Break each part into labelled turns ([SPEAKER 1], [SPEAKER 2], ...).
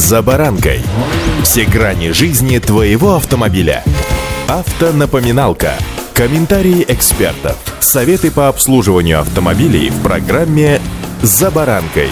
[SPEAKER 1] «За баранкой». Все грани жизни твоего автомобиля. Автонапоминалка. Комментарии экспертов. Советы по обслуживанию автомобилей в программе «За баранкой».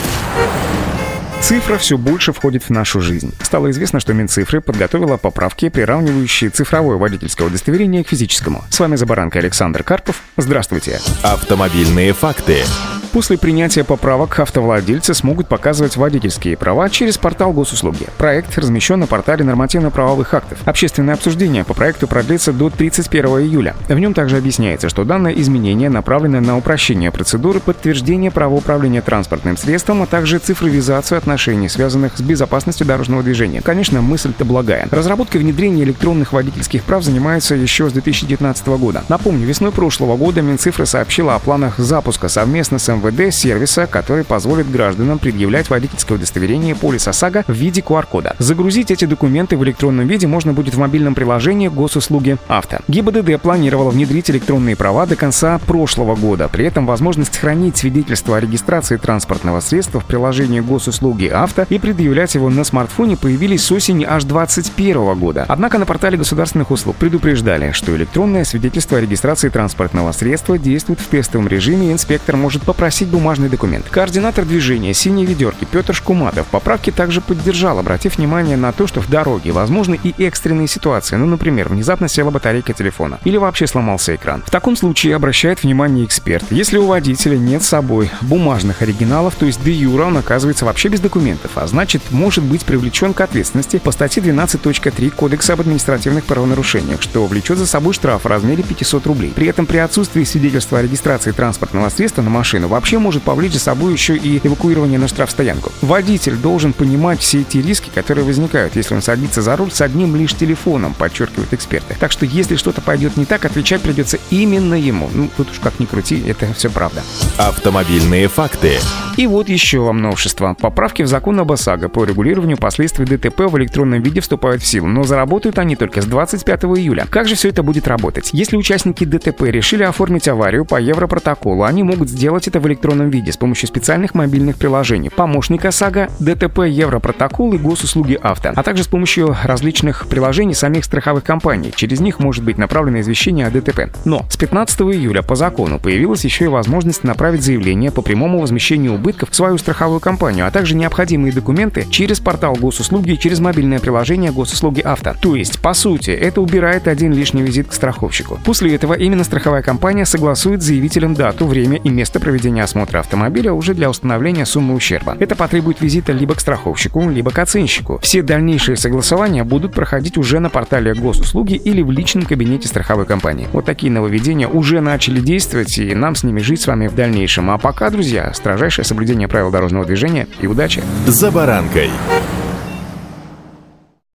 [SPEAKER 2] Цифра все больше входит в нашу жизнь. Стало известно, что Минцифры подготовила поправки, приравнивающие цифровое водительское удостоверение к физическому. С вами «За баранкой» Александр Карпов. Здравствуйте.
[SPEAKER 1] Автомобильные факты.
[SPEAKER 2] После принятия поправок автовладельцы смогут показывать водительские права через портал госуслуги. Проект размещен на портале нормативно-правовых актов. Общественное обсуждение по проекту продлится до 31 июля. В нем также объясняется, что данное изменение направлено на упрощение процедуры подтверждения права управления транспортным средством, а также цифровизацию отношений, связанных с безопасностью дорожного движения. Конечно, мысль-то благая. Разработкой внедрения электронных водительских прав занимаются еще с 2019 года. Напомню, весной прошлого года Минцифры сообщила о планах запуска совместно с МВД сервиса, который позволит гражданам предъявлять водительское удостоверение полис ОСАГО в виде QR-кода. Загрузить эти документы в электронном виде можно будет в мобильном приложении госуслуги «Авто». ГИБДД планировала внедрить электронные права до конца прошлого года. При этом возможность хранить свидетельство о регистрации транспортного средства в приложении госуслуги «Авто» и предъявлять его на смартфоне появились с осени аж 2021 года. Однако на портале государственных услуг предупреждали, что электронное свидетельство о регистрации транспортного средства действует в тестовом режиме и инспектор может попросить попросить бумажный документ. Координатор движения «Синей ведерки» Петр Шкуматов поправки также поддержал, обратив внимание на то, что в дороге возможны и экстренные ситуации, ну, например, внезапно села батарейка телефона или вообще сломался экран. В таком случае обращает внимание эксперт. Если у водителя нет с собой бумажных оригиналов, то есть де юра он оказывается вообще без документов, а значит может быть привлечен к ответственности по статье 12.3 Кодекса об административных правонарушениях, что влечет за собой штраф в размере 500 рублей. При этом при отсутствии свидетельства о регистрации транспортного средства на машину вообще может повлечь за собой еще и эвакуирование на штрафстоянку. Водитель должен понимать все эти риски, которые возникают, если он садится за руль с одним лишь телефоном, подчеркивают эксперты. Так что если что-то пойдет не так, отвечать придется именно ему. Ну, тут уж как ни крути, это все правда.
[SPEAKER 1] Автомобильные факты.
[SPEAKER 2] И вот еще вам новшество. Поправки в закон об ОСАГО по регулированию последствий ДТП в электронном виде вступают в силу, но заработают они только с 25 июля. Как же все это будет работать? Если участники ДТП решили оформить аварию по Европротоколу, они могут сделать это в электронном виде с помощью специальных мобильных приложений. Помощник ОСАГО, ДТП, Европротокол и госуслуги авто, а также с помощью различных приложений самих страховых компаний. Через них может быть направлено извещение о ДТП. Но с 15 июля по закону появилась еще и возможность направить заявление по прямому возмещению убытков в свою страховую компанию, а также необходимые документы через портал госуслуги и через мобильное приложение госуслуги авто. То есть, по сути, это убирает один лишний визит к страховщику. После этого именно страховая компания согласует с заявителем дату, время и место проведения осмотра автомобиля уже для установления суммы ущерба. Это потребует визита либо к страховщику, либо к оценщику. Все дальнейшие согласования будут проходить уже на портале госуслуги или в личном кабинете страховой компании. Вот такие нововведения уже начали действовать, и нам с ними жить с вами в дальнейшем. А пока, друзья, строжайшее соблюдение правил дорожного движения и удачи!
[SPEAKER 1] «За баранкой»